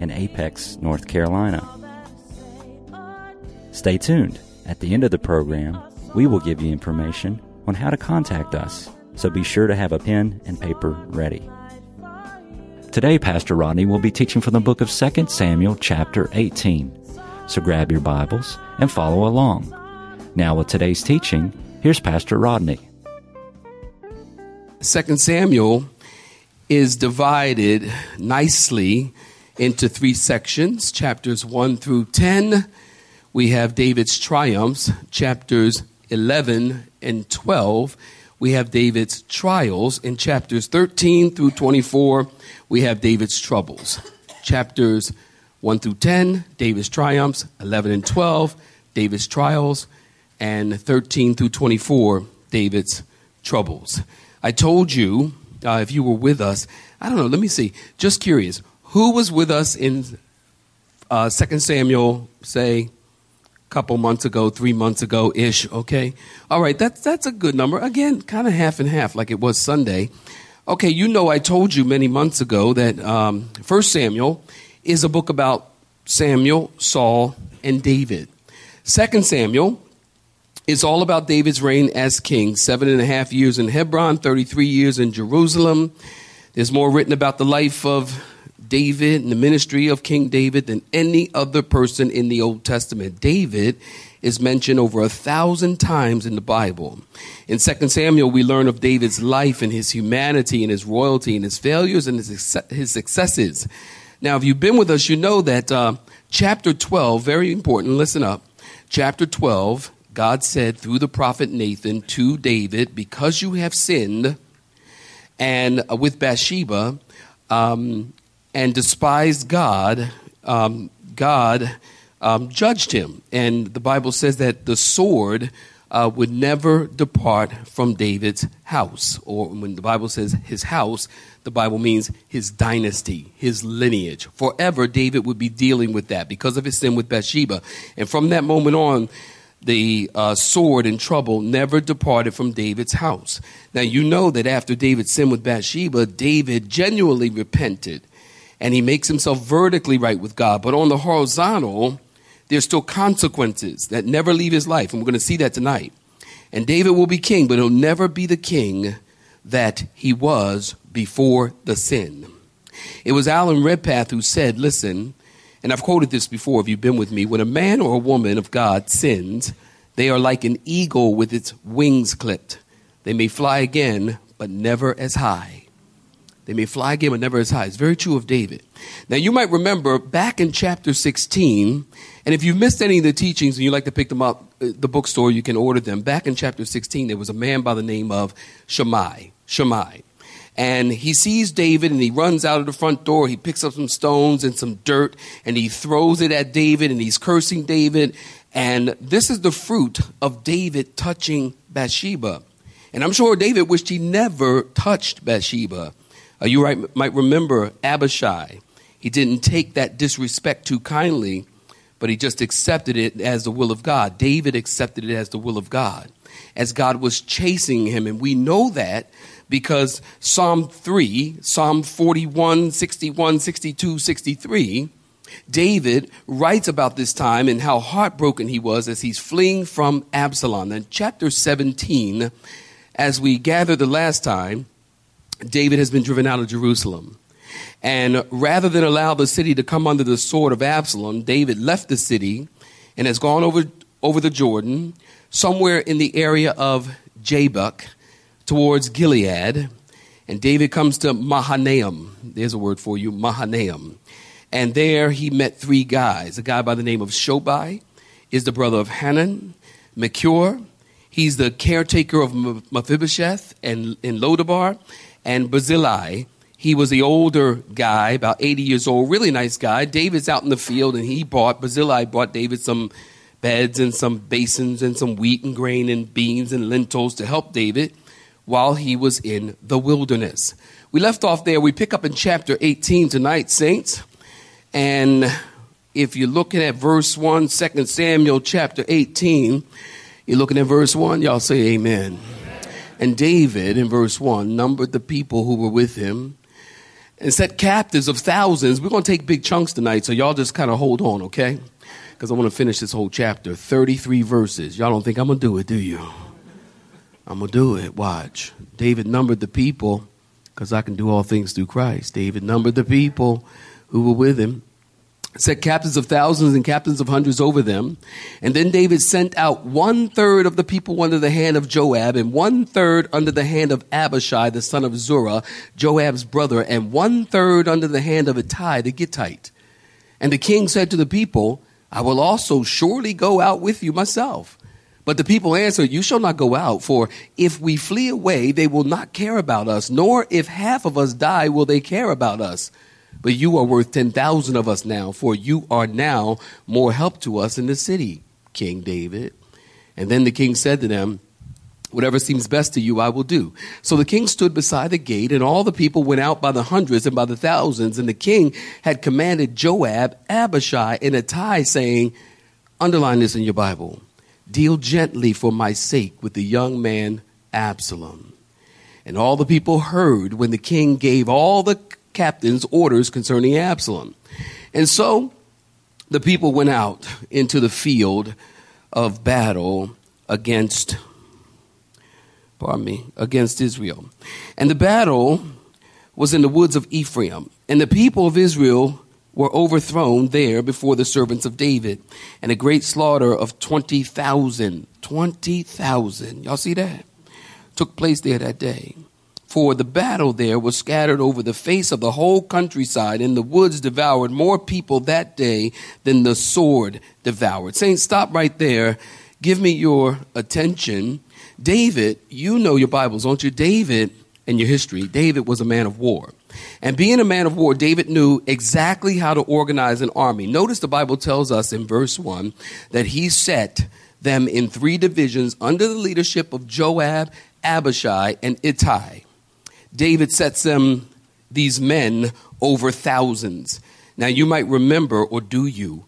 in Apex, North Carolina. Stay tuned. At the end of the program, we will give you information on how to contact us, so be sure to have a pen and paper ready. Today, Pastor Rodney will be teaching from the book of 2 Samuel, chapter 18. So grab your Bibles and follow along. Now, with today's teaching, here's Pastor Rodney. 2 Samuel is divided nicely into three sections chapters 1 through 10. We have David's triumphs, chapters 11 and 12. We have David's trials. In chapters 13 through 24, we have David's troubles. Chapters 1 through 10, David's triumphs, 11 and 12, David's trials, and 13 through 24, David's troubles. I told you, uh, if you were with us, I don't know, let me see, just curious, who was with us in uh, 2 Samuel, say, a couple months ago, three months ago ish, okay? All right, that's, that's a good number. Again, kind of half and half, like it was Sunday. Okay, you know, I told you many months ago that um, 1 Samuel is a book about Samuel, Saul, and David. 2 Samuel is all about David's reign as king seven and a half years in Hebron, 33 years in Jerusalem. There's more written about the life of David and the ministry of King David than any other person in the Old Testament. David is mentioned over a thousand times in the Bible. In 2 Samuel, we learn of David's life and his humanity and his royalty and his failures and his, his successes. Now, if you've been with us, you know that uh, chapter 12, very important, listen up. Chapter 12, God said through the prophet Nathan to David, Because you have sinned, and uh, with Bathsheba, um, and despised God, um, God um, judged him. And the Bible says that the sword uh, would never depart from David's house. Or when the Bible says his house, the Bible means his dynasty, his lineage. Forever, David would be dealing with that because of his sin with Bathsheba. And from that moment on, the uh, sword and trouble never departed from David's house. Now, you know that after David's sin with Bathsheba, David genuinely repented and he makes himself vertically right with God. But on the horizontal, there's still consequences that never leave his life. And we're going to see that tonight. And David will be king, but he'll never be the king that he was before the sin. It was Alan Redpath who said, Listen, and I've quoted this before if you've been with me, when a man or a woman of God sins, they are like an eagle with its wings clipped. They may fly again, but never as high. They may fly again, but never as high. It's very true of David. Now, you might remember back in chapter 16, and if you've missed any of the teachings and you like to pick them up, uh, the bookstore, you can order them. Back in chapter 16, there was a man by the name of Shimei. Shimei. And he sees David and he runs out of the front door. He picks up some stones and some dirt and he throws it at David and he's cursing David. And this is the fruit of David touching Bathsheba. And I'm sure David wished he never touched Bathsheba. Uh, you might remember Abishai. He didn't take that disrespect too kindly, but he just accepted it as the will of God. David accepted it as the will of God, as God was chasing him. And we know that because Psalm 3, Psalm 41, 61, 62, 63, David writes about this time and how heartbroken he was as he's fleeing from Absalom. In chapter 17, as we gathered the last time, David has been driven out of Jerusalem. And rather than allow the city to come under the sword of Absalom, David left the city and has gone over, over the Jordan, somewhere in the area of Jabbok, towards Gilead. And David comes to Mahanaim. There's a word for you, Mahanaim. And there he met three guys. A guy by the name of Shobai is the brother of Hanan. Machir, he's the caretaker of Mephibosheth and in Lodabar and Barzillai, He was the older guy, about 80 years old, really nice guy. David's out in the field and he bought, Barzillai bought David some beds and some basins and some wheat and grain and beans and lentils to help David while he was in the wilderness. We left off there. We pick up in chapter 18 tonight, saints. And if you're looking at verse 1, 2 Samuel chapter 18, you're looking at verse 1, y'all say amen. And David, in verse 1, numbered the people who were with him and set captives of thousands. We're going to take big chunks tonight, so y'all just kind of hold on, okay? Because I want to finish this whole chapter. 33 verses. Y'all don't think I'm going to do it, do you? I'm going to do it. Watch. David numbered the people because I can do all things through Christ. David numbered the people who were with him set captains of thousands and captains of hundreds over them. And then David sent out one third of the people under the hand of Joab, and one third under the hand of Abishai, the son of Zerah, Joab's brother, and one third under the hand of Ittai the Gittite. And the king said to the people, I will also surely go out with you myself. But the people answered, You shall not go out, for if we flee away, they will not care about us, nor if half of us die, will they care about us. But you are worth 10,000 of us now, for you are now more help to us in the city, King David. And then the king said to them, Whatever seems best to you, I will do. So the king stood beside the gate, and all the people went out by the hundreds and by the thousands. And the king had commanded Joab, Abishai, and Ittai, saying, Underline this in your Bible. Deal gently for my sake with the young man Absalom. And all the people heard when the king gave all the captain's orders concerning Absalom. And so the people went out into the field of battle against pardon me, against Israel. And the battle was in the woods of Ephraim. And the people of Israel were overthrown there before the servants of David. And a great slaughter of 20,000, 20,000, y'all see that? Took place there that day. For the battle there was scattered over the face of the whole countryside, and the woods devoured more people that day than the sword devoured. Saints, stop right there. Give me your attention David, you know your Bibles, don't you? David and your history, David was a man of war. And being a man of war, David knew exactly how to organize an army. Notice the Bible tells us in verse 1 that he set them in three divisions under the leadership of Joab, Abishai, and Ittai. David sets them, these men, over thousands. Now you might remember, or do you,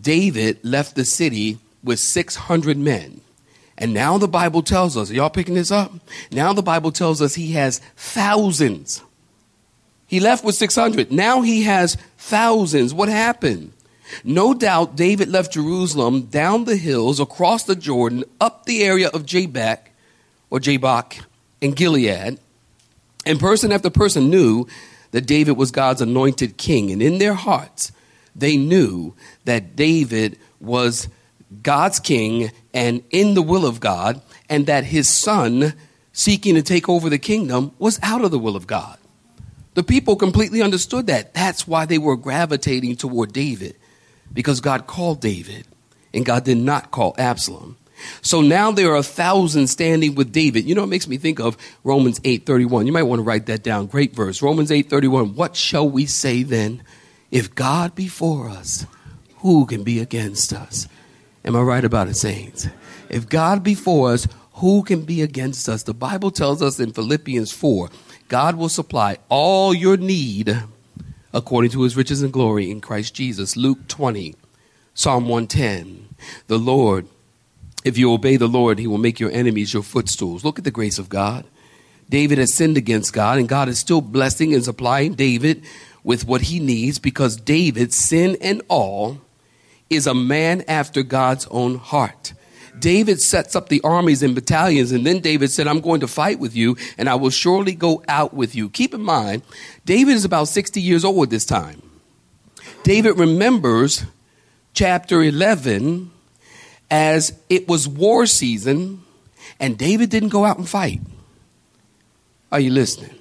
David left the city with 600 men. And now the Bible tells us, y'all picking this up? Now the Bible tells us he has thousands. He left with 600. Now he has thousands. What happened? No doubt David left Jerusalem down the hills, across the Jordan, up the area of Jabbok or Jabbok and Gilead. And person after person knew that David was God's anointed king. And in their hearts, they knew that David was God's king and in the will of God, and that his son seeking to take over the kingdom was out of the will of God. The people completely understood that. That's why they were gravitating toward David, because God called David, and God did not call Absalom. So now there are a thousand standing with David. You know, it makes me think of Romans 8:31. You might want to write that down. Great verse. Romans 8:31. What shall we say then? If God be for us, who can be against us? Am I right about it, saints? If God be for us, who can be against us? The Bible tells us in Philippians 4 God will supply all your need according to his riches and glory in Christ Jesus. Luke 20, Psalm 110. The Lord, if you obey the Lord, he will make your enemies your footstools. Look at the grace of God. David has sinned against God, and God is still blessing and supplying David with what he needs because David, sin and all, is a man after God's own heart. David sets up the armies and battalions, and then David said, I'm going to fight with you, and I will surely go out with you. Keep in mind, David is about 60 years old at this time. David remembers chapter 11 as it was war season, and David didn't go out and fight. Are you listening?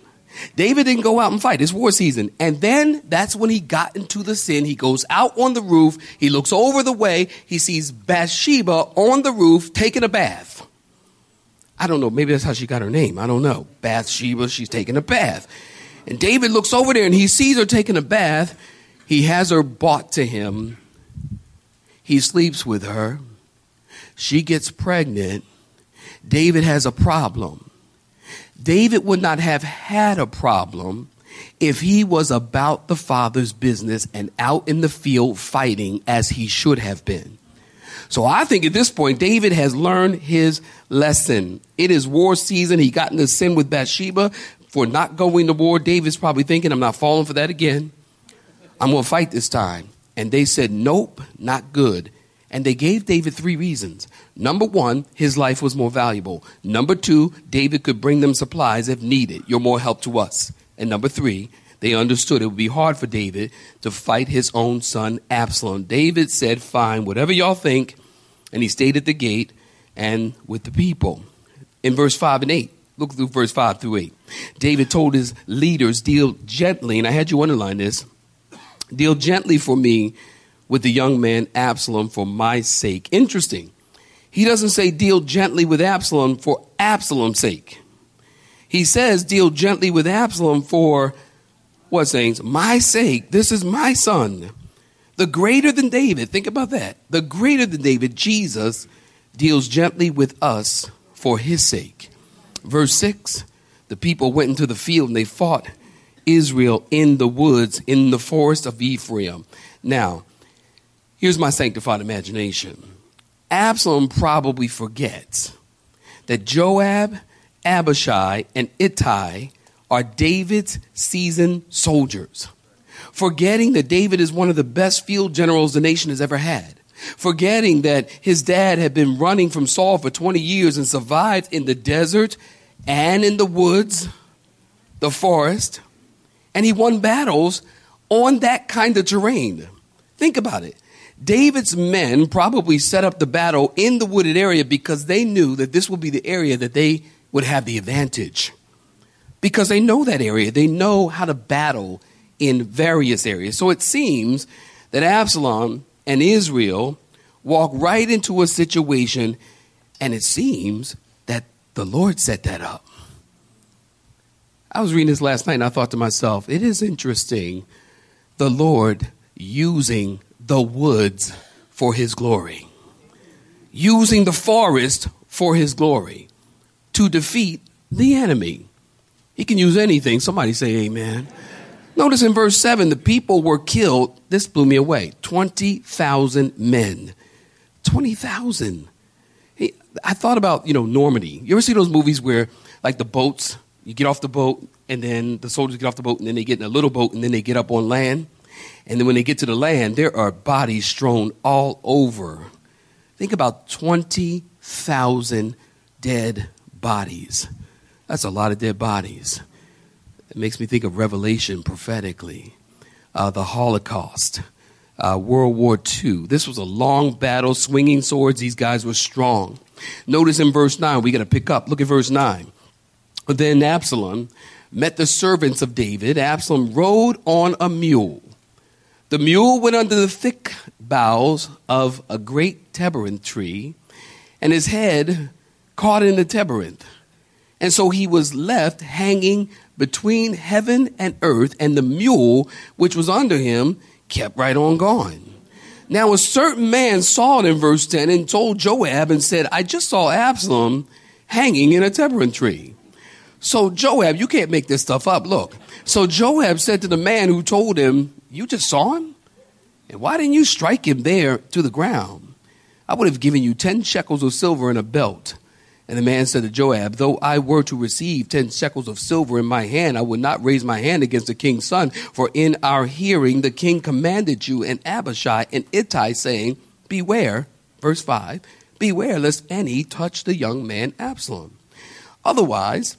David didn't go out and fight. It's war season. And then that's when he got into the sin. He goes out on the roof. He looks over the way. He sees Bathsheba on the roof taking a bath. I don't know. Maybe that's how she got her name. I don't know. Bathsheba, she's taking a bath. And David looks over there and he sees her taking a bath. He has her brought to him. He sleeps with her. She gets pregnant. David has a problem. David would not have had a problem if he was about the Father's business and out in the field fighting as he should have been. So I think at this point, David has learned his lesson. It is war season. He got into sin with Bathsheba for not going to war. David's probably thinking, I'm not falling for that again. I'm going to fight this time. And they said, Nope, not good. And they gave David three reasons. Number one, his life was more valuable. Number two, David could bring them supplies if needed. You're more help to us. And number three, they understood it would be hard for David to fight his own son Absalom. David said, Fine, whatever y'all think. And he stayed at the gate and with the people. In verse 5 and 8, look through verse 5 through 8. David told his leaders, Deal gently, and I had you underline this deal gently for me with the young man Absalom for my sake. Interesting. He doesn't say deal gently with Absalom for Absalom's sake. He says deal gently with Absalom for what sayings? My sake. This is my son. The greater than David, think about that. The greater than David, Jesus, deals gently with us for his sake. Verse 6 the people went into the field and they fought Israel in the woods, in the forest of Ephraim. Now, here's my sanctified imagination Absalom probably forgets that Joab, Abishai, and Ittai are David's seasoned soldiers forgetting that David is one of the best field generals the nation has ever had, forgetting that his dad had been running from Saul for 20 years and survived in the desert and in the woods, the forest, and he won battles on that kind of terrain. Think about it. David's men probably set up the battle in the wooded area because they knew that this would be the area that they would have the advantage. Because they know that area, they know how to battle in various areas. So it seems that Absalom and Israel walk right into a situation, and it seems that the Lord set that up. I was reading this last night and I thought to myself, it is interesting the Lord using the woods for his glory, using the forest for his glory to defeat the enemy. He can use anything. Somebody say amen. Notice in verse 7, the people were killed. This blew me away 20,000 men. 20,000. Hey, I thought about, you know, Normandy. You ever see those movies where, like, the boats, you get off the boat, and then the soldiers get off the boat, and then they get in a little boat, and then they get up on land. And then when they get to the land, there are bodies strewn all over. Think about 20,000 dead bodies. That's a lot of dead bodies. It makes me think of Revelation prophetically, uh, the Holocaust, uh, World War II. This was a long battle, swinging swords. These guys were strong. Notice in verse 9, we got to pick up. Look at verse 9. Then Absalom met the servants of David. Absalom rode on a mule. The mule went under the thick boughs of a great terebinth tree, and his head caught in the terebinth. And so he was left hanging between heaven and earth, and the mule which was under him kept right on going. Now, a certain man saw it in verse 10 and told Joab and said, I just saw Absalom hanging in a terebinth tree. So, Joab, you can't make this stuff up. Look. So, Joab said to the man who told him, You just saw him? And why didn't you strike him there to the ground? I would have given you 10 shekels of silver and a belt. And the man said to Joab, Though I were to receive ten shekels of silver in my hand, I would not raise my hand against the king's son. For in our hearing the king commanded you and Abishai and Ittai, saying, Beware, verse 5, beware lest any touch the young man Absalom. Otherwise,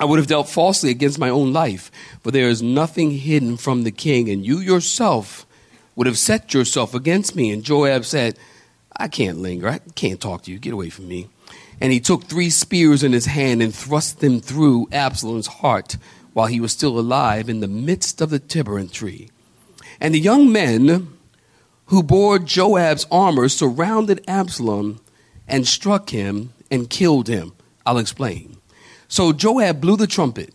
I would have dealt falsely against my own life, for there is nothing hidden from the king, and you yourself would have set yourself against me. And Joab said, I can't linger. I can't talk to you. Get away from me. And he took three spears in his hand and thrust them through Absalom's heart while he was still alive in the midst of the terebinth tree. And the young men who bore Joab's armor surrounded Absalom and struck him and killed him. I'll explain. So Joab blew the trumpet,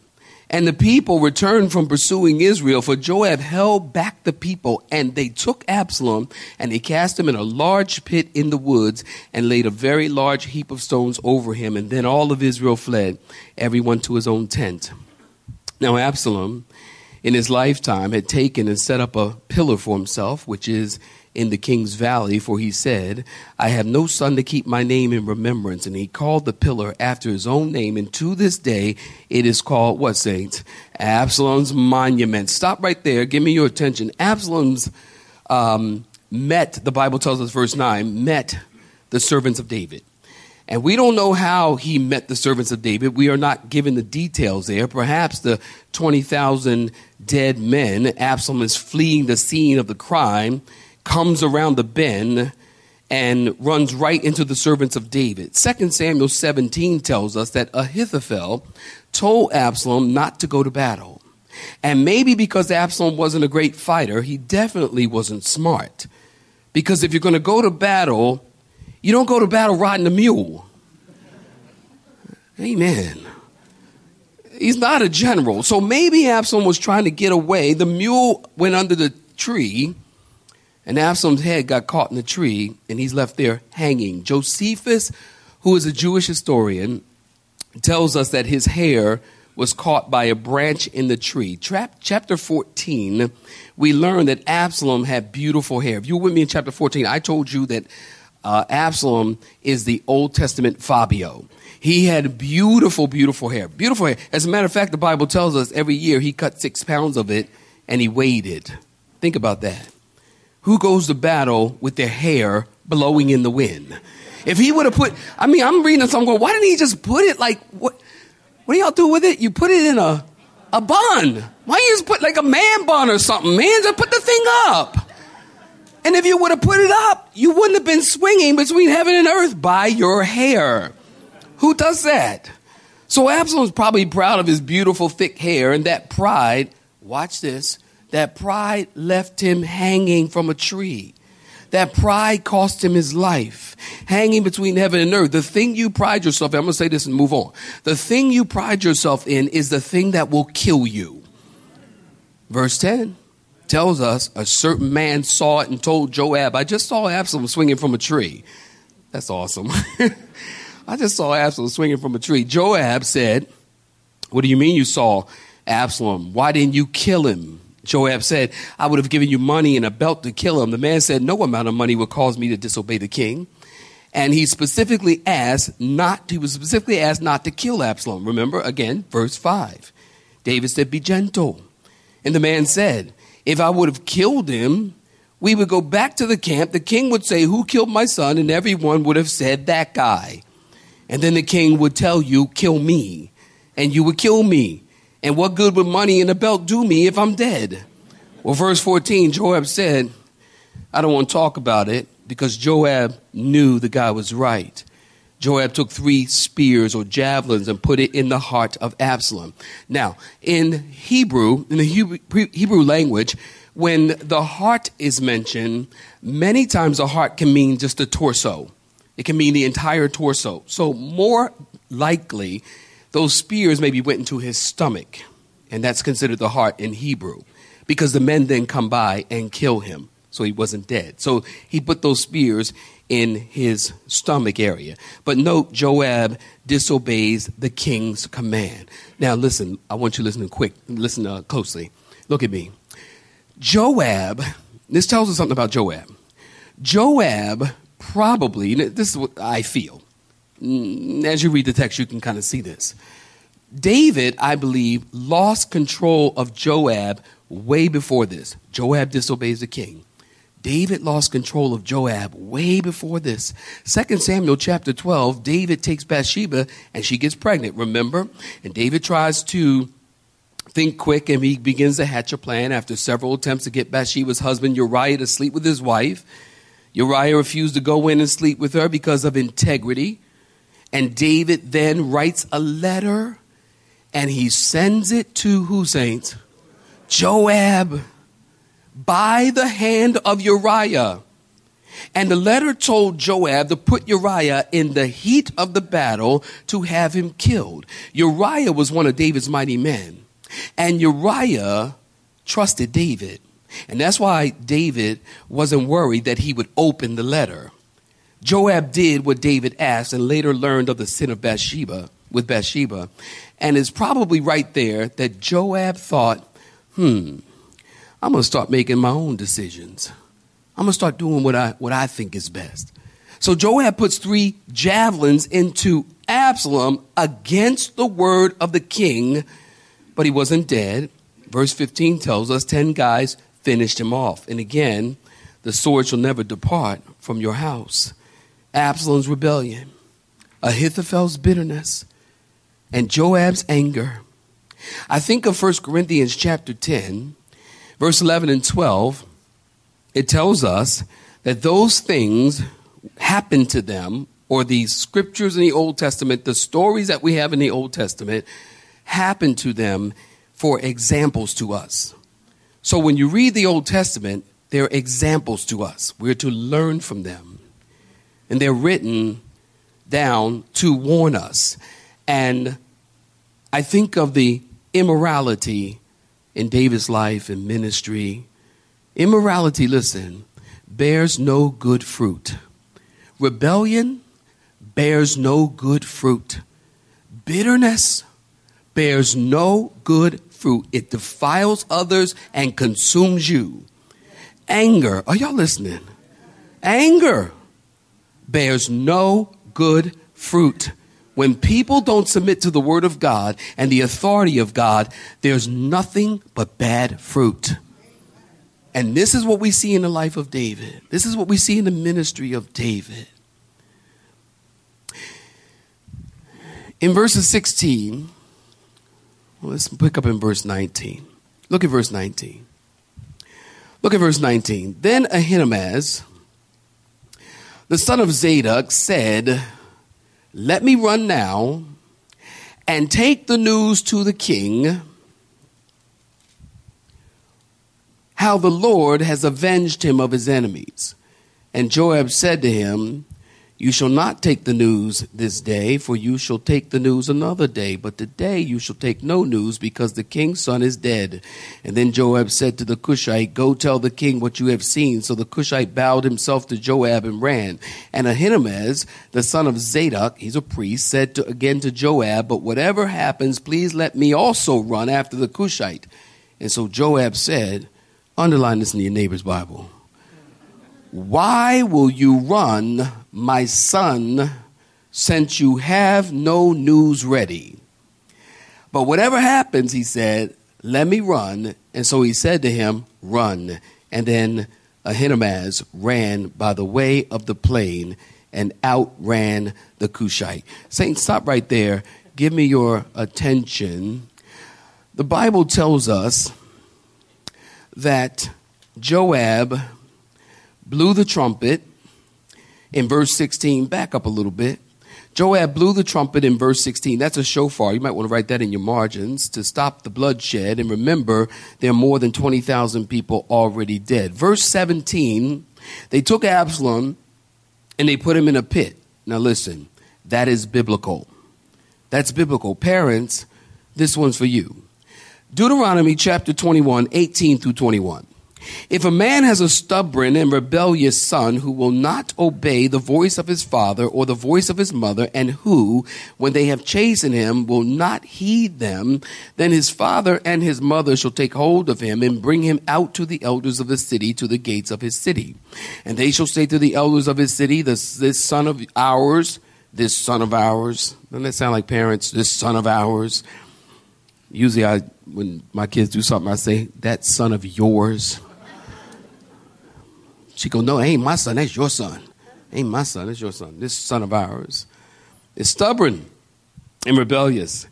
And the people returned from pursuing Israel, for Joab held back the people, and they took Absalom, and they cast him in a large pit in the woods, and laid a very large heap of stones over him. And then all of Israel fled, everyone to his own tent. Now, Absalom, in his lifetime, had taken and set up a pillar for himself, which is in the king's valley, for he said, I have no son to keep my name in remembrance. And he called the pillar after his own name. And to this day, it is called, what saints? Absalom's monument. Stop right there. Give me your attention. Absalom's um, met, the Bible tells us, verse 9, met the servants of David. And we don't know how he met the servants of David. We are not given the details there. Perhaps the 20,000 dead men, Absalom is fleeing the scene of the crime comes around the bend and runs right into the servants of David. 2 Samuel 17 tells us that Ahithophel told Absalom not to go to battle. And maybe because Absalom wasn't a great fighter, he definitely wasn't smart. Because if you're going to go to battle, you don't go to battle riding a mule. Amen. He's not a general. So maybe Absalom was trying to get away. The mule went under the tree and Absalom's head got caught in the tree, and he's left there hanging. Josephus, who is a Jewish historian, tells us that his hair was caught by a branch in the tree. chapter 14, we learn that Absalom had beautiful hair. If you were with me in chapter 14, I told you that uh, Absalom is the Old Testament Fabio. He had beautiful, beautiful hair. Beautiful hair. As a matter of fact, the Bible tells us every year he cut six pounds of it and he weighed it. Think about that who goes to battle with their hair blowing in the wind? If he would have put, I mean, I'm reading something going, why didn't he just put it like, what, what do y'all do with it? You put it in a, a bun. Why you just put like a man bun or something, man? Just put the thing up. And if you would have put it up, you wouldn't have been swinging between heaven and earth by your hair. Who does that? So Absalom's probably proud of his beautiful thick hair and that pride, watch this, that pride left him hanging from a tree. That pride cost him his life, hanging between heaven and earth. The thing you pride yourself in, I'm to say this and move on. The thing you pride yourself in is the thing that will kill you. Verse 10 tells us a certain man saw it and told Joab, I just saw Absalom swinging from a tree. That's awesome. I just saw Absalom swinging from a tree. Joab said, What do you mean you saw Absalom? Why didn't you kill him? Joab said, I would have given you money and a belt to kill him. The man said, No amount of money would cause me to disobey the king. And he specifically asked not, he was specifically asked not to kill Absalom. Remember, again, verse 5. David said, Be gentle. And the man said, If I would have killed him, we would go back to the camp. The king would say, Who killed my son? And everyone would have said, That guy. And then the king would tell you, Kill me. And you would kill me. And what good would money and a belt do me if I'm dead? Well, verse 14, Joab said, I don't want to talk about it because Joab knew the guy was right. Joab took three spears or javelins and put it in the heart of Absalom. Now, in Hebrew, in the Hebrew language, when the heart is mentioned, many times the heart can mean just the torso. It can mean the entire torso. So, more likely, those spears maybe went into his stomach, and that's considered the heart in Hebrew, because the men then come by and kill him, so he wasn't dead. So he put those spears in his stomach area. But note, Joab disobeys the king's command. Now, listen, I want you to listen quick, listen uh, closely. Look at me. Joab, this tells us something about Joab. Joab probably, this is what I feel, Mm, as you read the text, you can kind of see this. David, I believe, lost control of Joab way before this. Joab disobeys the king. David lost control of Joab way before this. 2 Samuel chapter 12, David takes Bathsheba and she gets pregnant, remember? And David tries to think quick and he begins to hatch a plan after several attempts to get Bathsheba's husband Uriah to sleep with his wife. Uriah refused to go in and sleep with her because of integrity. And David then writes a letter and he sends it to who, saints? Joab by the hand of Uriah. And the letter told Joab to put Uriah in the heat of the battle to have him killed. Uriah was one of David's mighty men. And Uriah trusted David. And that's why David wasn't worried that he would open the letter. Joab did what David asked and later learned of the sin of Bathsheba with Bathsheba. And it's probably right there that Joab thought, hmm, I'm going to start making my own decisions. I'm going to start doing what I, what I think is best. So Joab puts three javelins into Absalom against the word of the king, but he wasn't dead. Verse 15 tells us 10 guys finished him off. And again, the sword shall never depart from your house. Absalom's rebellion, Ahithophel's bitterness, and Joab's anger. I think of 1 Corinthians chapter 10, verse 11 and 12. It tells us that those things happened to them, or the scriptures in the Old Testament, the stories that we have in the Old Testament, happened to them for examples to us. So when you read the Old Testament, they're examples to us. We're to learn from them. And they're written down to warn us. And I think of the immorality in David's life and ministry. Immorality, listen, bears no good fruit. Rebellion bears no good fruit. Bitterness bears no good fruit. It defiles others and consumes you. Anger, are y'all listening? Anger bears no good fruit. When people don't submit to the word of God and the authority of God, there's nothing but bad fruit. And this is what we see in the life of David. This is what we see in the ministry of David. In verses 16, well, let's pick up in verse 19. Look at verse 19. Look at verse 19. Then Ahimaaz, the son of Zadok, said, Let me run now and take the news to the king how the Lord has avenged him of his enemies. And Joab said to him, You shall not take the news this day, for you shall take the news another day. But today you shall take no news, because the king's son is dead. And then Joab said to the Cushite, Go tell the king what you have seen. So the Cushite bowed himself to Joab and ran. And Ahimaaz, the son of Zadok, he's a priest, said to, again to Joab, But whatever happens, please let me also run after the Cushite. And so Joab said, Underline this in your neighbor's Bible. Why will you run, my son, since you have no news ready? But whatever happens, he said, let me run. And so he said to him, Run. And then Ahimaaz ran by the way of the plain and outran the Cushite. Saint, stop right there. Give me your attention. The Bible tells us that Joab blew the trumpet in verse 16. Back up a little bit. Joab blew the trumpet in verse 16. That's a shofar. You might want to write that in your margins to stop the bloodshed. And remember, there are more than 20,000 people already dead. Verse 17, they took Absalom and they put him in a pit. Now listen, that is biblical. That's biblical. Parents, this one's for you. Deuteronomy chapter 21, 18 through 21. If a man has a stubborn and rebellious son who will not obey the voice of his father or the voice of his mother, and who, when they have chastened him, will not heed them, then his father and his mother shall take hold of him and bring him out to the elders of the city to the gates of his city. And they shall say to the elders of his city, This, this son of ours, this son of ours, doesn't that sound like parents? This son of ours. Usually, I when my kids do something, I say, That son of yours. She go, no, ain't my son, that's your son. Ain't my son, that's your son. This son of ours is stubborn and rebellious.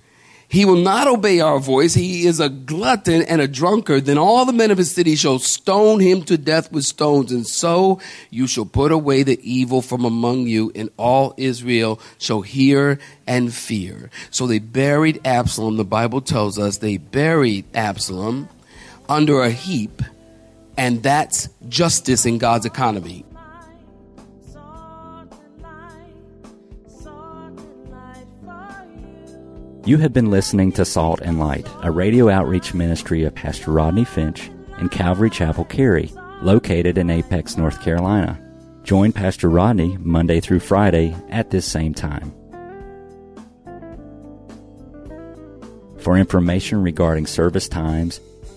He will not obey our voice. He is a glutton and a drunkard. Then all the men of his city shall stone him to death with stones. And so you shall put away the evil from among you, and all Israel shall hear and fear. So they buried Absalom. The Bible tells us they buried Absalom under a heap and that's justice in God's economy. And and you. Have been listening to Salt and Light, a radio outreach ministry of Pastor Rodney Finch in Calvary Chapel, Cary, located in Apex, North Carolina. Join Pastor Rodney Monday through Friday at this same time. For information regarding service times,